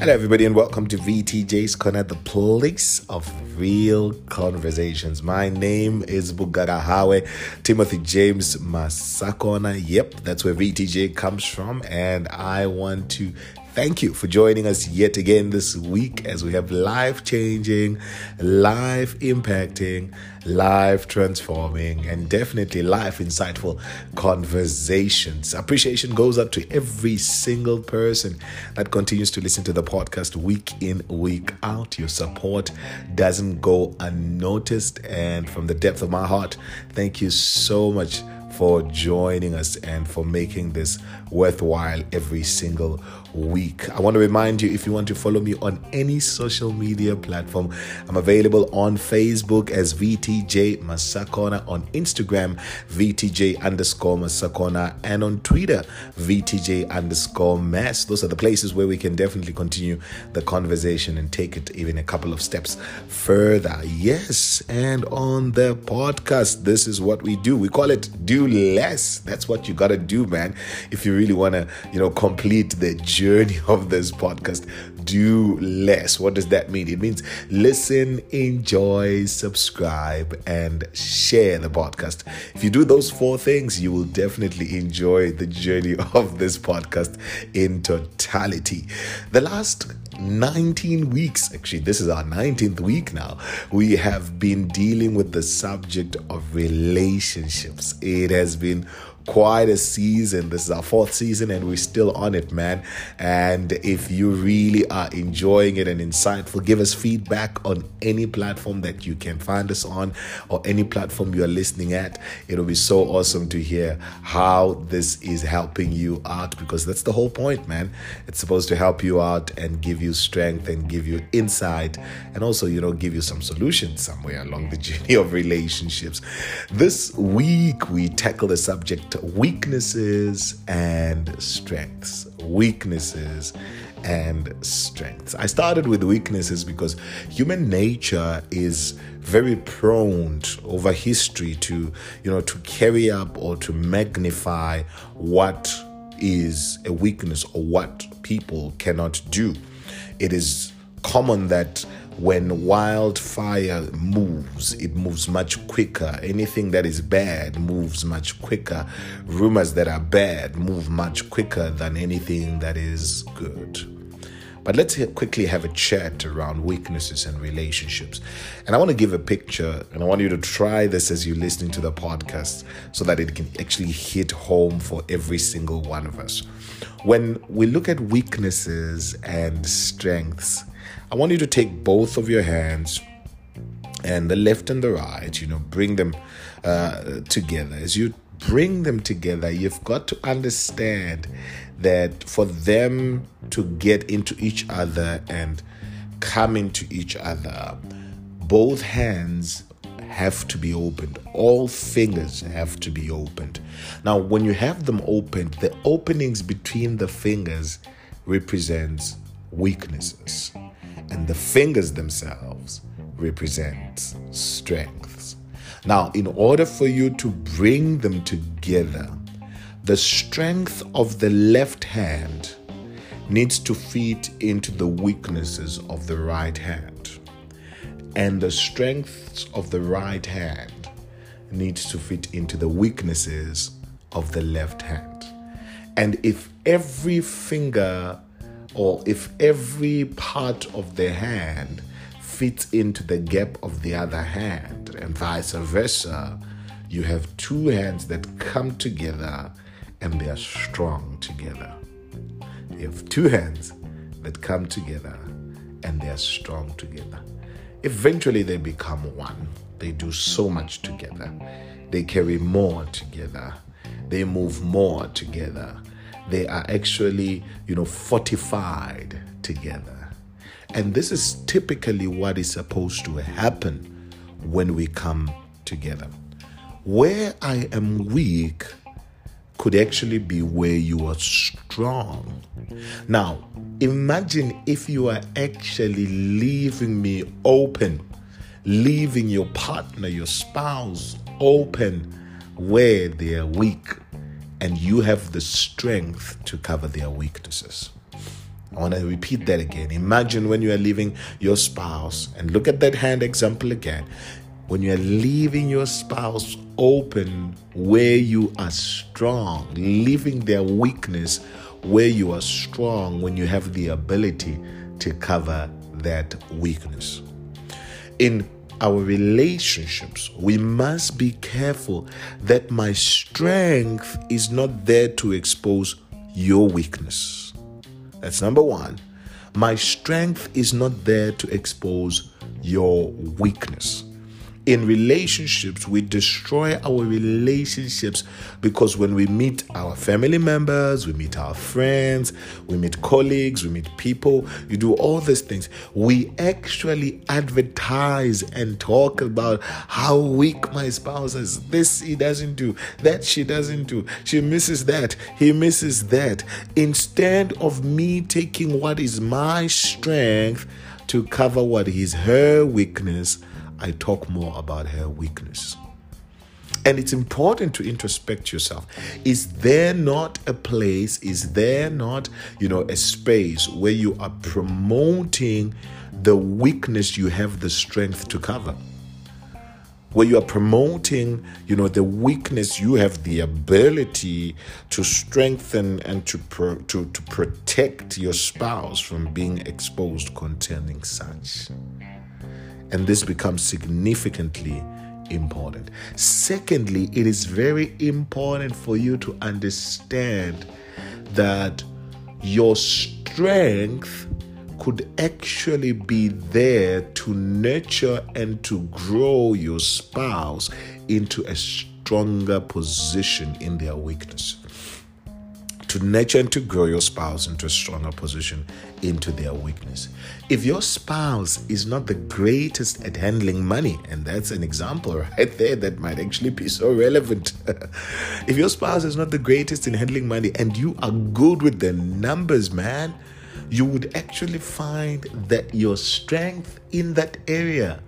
Hello, everybody, and welcome to VTJ's Corner, the place of real conversations. My name is Bugara Hawe, Timothy James Masakona. Yep, that's where VTJ comes from, and I want to Thank you for joining us yet again this week as we have life changing, life impacting, life transforming, and definitely life insightful conversations. Appreciation goes out to every single person that continues to listen to the podcast week in, week out. Your support doesn't go unnoticed, and from the depth of my heart, thank you so much for joining us and for making this worthwhile every single week. I want to remind you if you want to follow me on any social media platform, I'm available on Facebook as VTJ Masakona, on Instagram, VTJ underscore Masakona, and on Twitter, VTJ underscore Mass. Those are the places where we can definitely continue the conversation and take it even a couple of steps further. Yes, and on the podcast, this is what we do. We call it Do Less. That's what you got to do, man. If you really want to, you know, complete the journey of this podcast, do less. What does that mean? It means listen, enjoy, subscribe, and share the podcast. If you do those four things, you will definitely enjoy the journey of this podcast in totality. The last 19 weeks, actually, this is our 19th week now, we have been dealing with the subject of relationships. It has been quite a season. This is our fourth season and we're still on it, man. And if you really are enjoying it and insightful, give us feedback on any platform that you can find us on or any platform you are listening at. It'll be so awesome to hear how this is helping you out because that's the whole point, man. It's supposed to help you out and give you strength and give you insight and also, you know, give you some solutions somewhere along the journey of relationships. This week, we tackle the subject weaknesses and strengths. Weaknesses and strengths. I started with weaknesses because human nature is very prone over history to, you know, to carry up or to magnify what is a weakness or what people cannot do. It is common that when wildfire moves, it moves much quicker. Anything that is bad moves much quicker. Rumors that are bad move much quicker than anything that is good. But let's quickly have a chat around weaknesses and relationships. And I want to give a picture, and I want you to try this as you're listening to the podcast so that it can actually hit home for every single one of us. When we look at weaknesses and strengths, I want you to take both of your hands and the left and the right, you know, bring them uh, together. As you bring them together, you've got to understand that for them to get into each other and come into each other, both hands have to be opened. All fingers have to be opened. Now, when you have them opened, the openings between the fingers represents weaknesses and the fingers themselves represent strengths. Now, in order for you to bring them together, the strength of the left hand needs to fit into the weaknesses of the right hand. And the strengths of the right hand needs to fit into the weaknesses of the left hand. And if every finger or if every part of the hand fits into the gap of the other hand and vice versa, you have two hands that come together and they are strong together. You have two hands that come together and they are strong together. Eventually, they become one. They do so much together. They carry more together. They move more together they are actually, you know, fortified together. And this is typically what is supposed to happen when we come together. Where I am weak could actually be where you are strong. Now, imagine if you are actually leaving me open, leaving your partner, your spouse open where they are weak and you have the strength to cover their weaknesses. I want to repeat that again. Imagine when you are leaving your spouse, and look at that hand example again. When you are leaving your spouse open where you are strong, leaving their weakness where you are strong, when you have the ability to cover that weakness. In our relationships, we must be careful that my strength is not there to expose your weakness. That's number one. My strength is not there to expose your weakness in relationships, we destroy our relationships because when we meet our family members, we meet our friends, we meet colleagues, we meet people, you do all these things. We actually advertise and talk about how weak my spouse is. This he doesn't do, that she doesn't do. She misses that, he misses that. Instead of me taking what is my strength to cover what is her weakness I talk more about her weakness. And it's important to introspect yourself. Is there not a place, is there not, you know, a space where you are promoting the weakness you have the strength to cover? Where you are promoting, you know, the weakness you have the ability to strengthen and to pro- to, to protect your spouse from being exposed concerning such. And this becomes significantly important. Secondly, it is very important for you to understand that your strength could actually be there to nurture and to grow your spouse into a stronger position in their weakness to nurture and to grow your spouse into a stronger position into their weakness. If your spouse is not the greatest at handling money, and that's an example right there that might actually be so relevant. if your spouse is not the greatest in handling money and you are good with the numbers, man, you would actually find that your strength in that area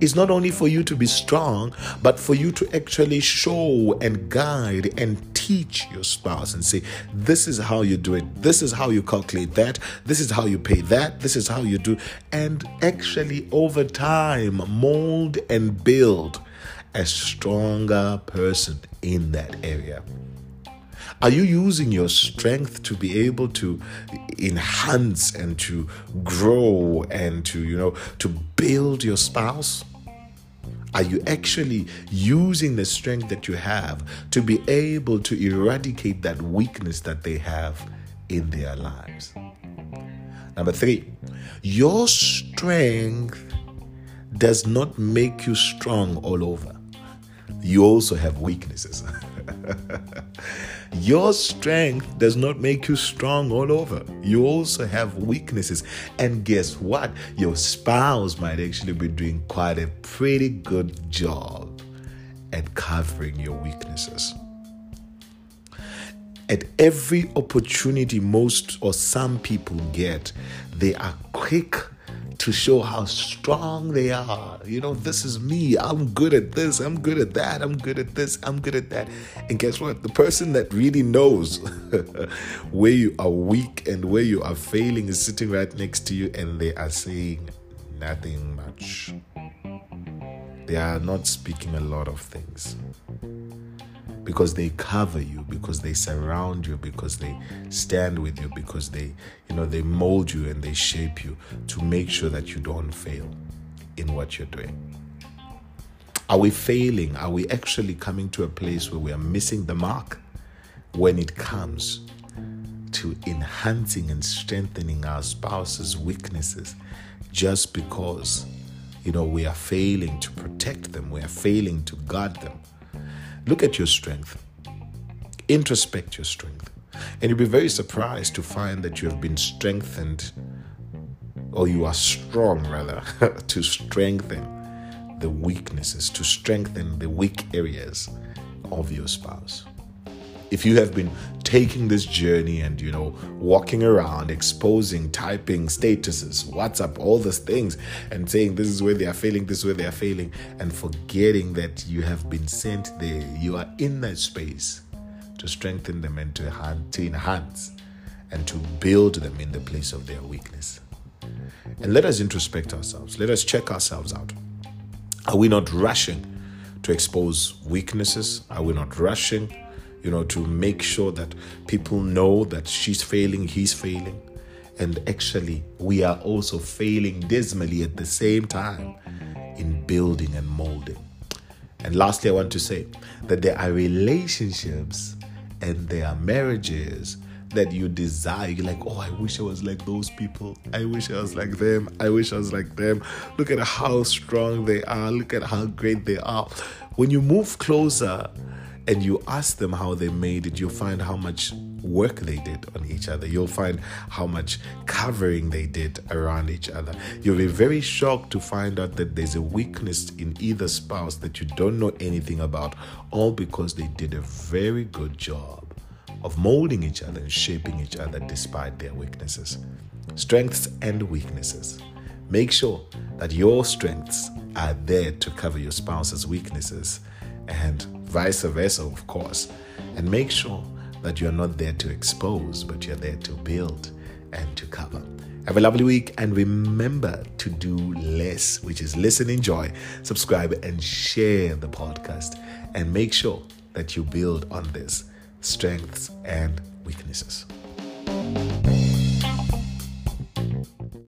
is not only for you to be strong, but for you to actually show and guide and teach your spouse and say, this is how you do it, this is how you calculate that, this is how you pay that, this is how you do, and actually over time mold and build a stronger person in that area. Are you using your strength to be able to enhance and to grow and to, you know, to build your spouse? Are you actually using the strength that you have to be able to eradicate that weakness that they have in their lives? Number three, your strength does not make you strong all over. You also have weaknesses. Your strength does not make you strong all over. You also have weaknesses. And guess what? Your spouse might actually be doing quite a pretty good job at covering your weaknesses. At every opportunity most or some people get, they are quick to show how strong they are. You know, this is me. I'm good at this. I'm good at that. I'm good at this. I'm good at that. And guess what? The person that really knows where you are weak and where you are failing is sitting right next to you and they are saying nothing much. They are not speaking a lot of things because they cover you because they surround you because they stand with you because they you know they mold you and they shape you to make sure that you don't fail in what you're doing. Are we failing? Are we actually coming to a place where we are missing the mark? When it comes to enhancing and strengthening our spouse's weaknesses just because you know we are failing to protect them we are failing to guard them Look at your strength, introspect your strength, and you'll be very surprised to find that you have been strengthened, or you are strong rather, to strengthen the weaknesses, to strengthen the weak areas of your spouse. If you have been taking this journey and you know walking around exposing typing statuses whatsapp all those things and saying this is where they are failing this is where they are failing and forgetting that you have been sent there you are in that space to strengthen them and to, to enhance and to build them in the place of their weakness. And let us introspect ourselves. Let us check ourselves out. Are we not rushing to expose weaknesses? Are we not rushing, you know, to make sure that people know that she's failing, he's failing? And actually, we are also failing dismally at the same time in building and molding. And lastly, I want to say that there are relationships and there are marriages that you desire. You're like, oh, I wish I was like those people. I wish I was like them. I wish I was like them. Look at how strong they are. Look at how great they are. When you move closer and you ask them how they made it, you'll find how much work they did on each other. You'll find how much covering they did around each other. You'll be very shocked to find out that there's a weakness in either spouse that you don't know anything about, all because they did a very good job of molding each other and shaping each other despite their weaknesses. Strengths and weaknesses. Make sure that your strengths are there to cover your spouse's weaknesses and vice versa, of course. And make sure that you're not there to expose, but you're there to build and to cover. Have a lovely week and remember to do less, which is listen, enjoy, subscribe, and share the podcast. And make sure that you build on this strengths and weaknesses.